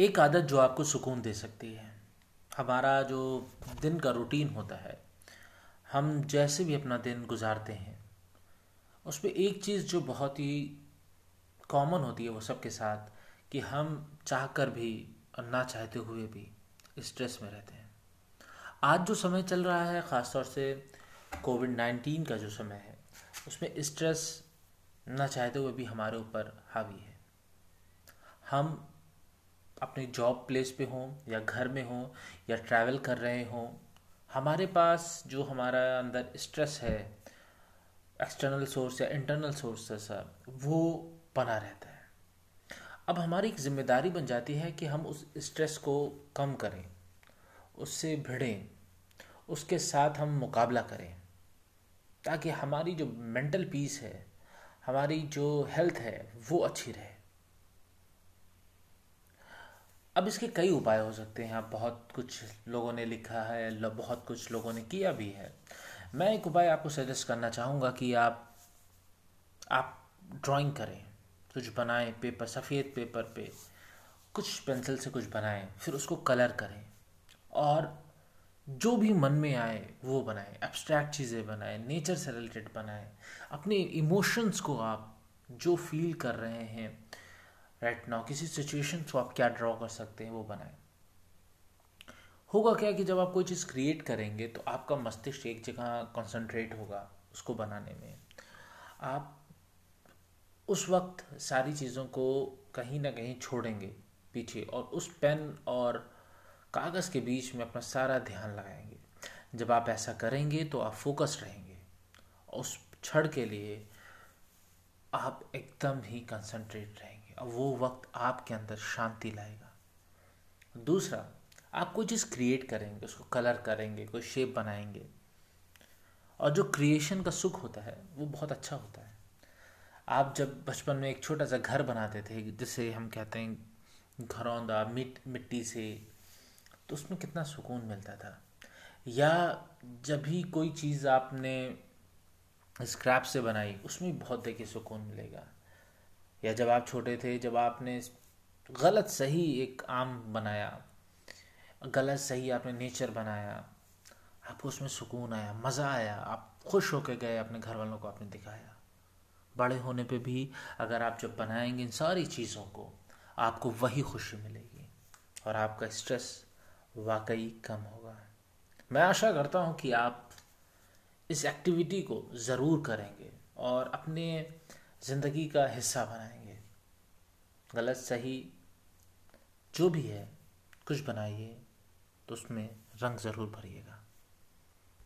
एक आदत जो आपको सुकून दे सकती है। हमारा जो दिन का रूटीन होता है, हम जैसे भी अपना दिन गुजारते हैं उस पर एक चीज़ जो बहुत ही कॉमन होती है वो सबके साथ कि हम चाह कर भी और ना चाहते हुए भी स्ट्रेस में रहते हैं। आज जो समय चल रहा है, ख़ासतौर से कोविड नाइन्टीन का जो समय है, उसमें स्ट्रेस ना चाहते हुए भी हमारे ऊपर हावी है। हम अपने जॉब प्लेस पे हों या घर में हों या ट्रैवल कर रहे हों, हमारे पास जो हमारा अंदर स्ट्रेस है एक्सटर्नल सोर्स या इंटरनल सोर्स है वो बना रहता है। अब हमारी एक ज़िम्मेदारी बन जाती है कि हम उस स्ट्रेस को कम करें, उससे भिड़ें, उसके साथ हम मुकाबला करें, ताकि हमारी जो मेंटल पीस है, हमारी जो हेल्थ है, वो अच्छी रहे। अब इसके कई उपाय हो सकते हैं। बहुत कुछ लोगों ने लिखा है बहुत कुछ लोगों ने किया भी है। मैं एक उपाय आपको सजेस्ट करना चाहूँगा कि आप आप ड्राइंग करें। कुछ बनाएँ पेपर सफ़ेद पेपर पे। कुछ पेंसिल से कुछ बनाएँ, फिर उसको कलर करें। और जो भी मन में आए, वो बनाएँ। एब्स्ट्रैक्ट चीज़ें बनाएँ नेचर से रिलेटेड बनाएँ। अपने इमोशंस को आप, जो फील कर रहे हैं राइट नाउ किसी सिचुएशन को आप क्या ड्रॉ कर सकते हैं, वो बनाएँ। होगा क्या कि जब आप कोई चीज़ क्रिएट करेंगे तो आपका मस्तिष्क एक जगह कंसंट्रेट होगा उसको बनाने में। आप उस वक्त सारी चीज़ों को कहीं ना कहीं छोड़ेंगे पीछे और उस पेन और कागज़ के बीच में अपना सारा ध्यान लगाएँगे। जब आप ऐसा करेंगे तो आप फोकस रहेंगे उस क्षण के लिए आप एकदम ही कंसंट्रेट रहेंगे। वो वक्त आपके अंदर शांति लाएगा। दूसरा, आप कोई चीज़ क्रिएट करेंगे, उसको कलर करेंगे, कोई शेप बनाएँगे, और जो क्रिएशन का सुख होता है, वो बहुत अच्छा होता है। आप जब बचपन में एक छोटा सा घर बनाते थे, जिसे हम कहते हैं घरौंदा, मिट, मिट्टी से तो उसमें कितना सुकून मिलता था। या जब भी कोई चीज़ आपने स्क्रैप से बनाई, उसमें बहुत देखिए सुकून मिलेगा। या जब आप छोटे थे, जब आपने गलत सही एक आम बनाया, गलत सही आपने नेचर बनाया, आपको उसमें सुकून आया, मज़ा आया, आप खुश होकर गए, अपने घर वालों को आपने दिखाया। बड़े होने पे भी अगर आप जब बनाएँगे इन सारी चीज़ों को, आपको वही खुशी मिलेगी और आपका स्ट्रेस वाकई कम होगा। मैं आशा करता हूँ कि आप इस एक्टिविटी को ज़रूर करेंगे और अपने ज़िंदगी का हिस्सा बनाएँगे। गलत, सही, जो भी है, कुछ बनाइए तो उसमें रंग ज़रूर भरिएगा।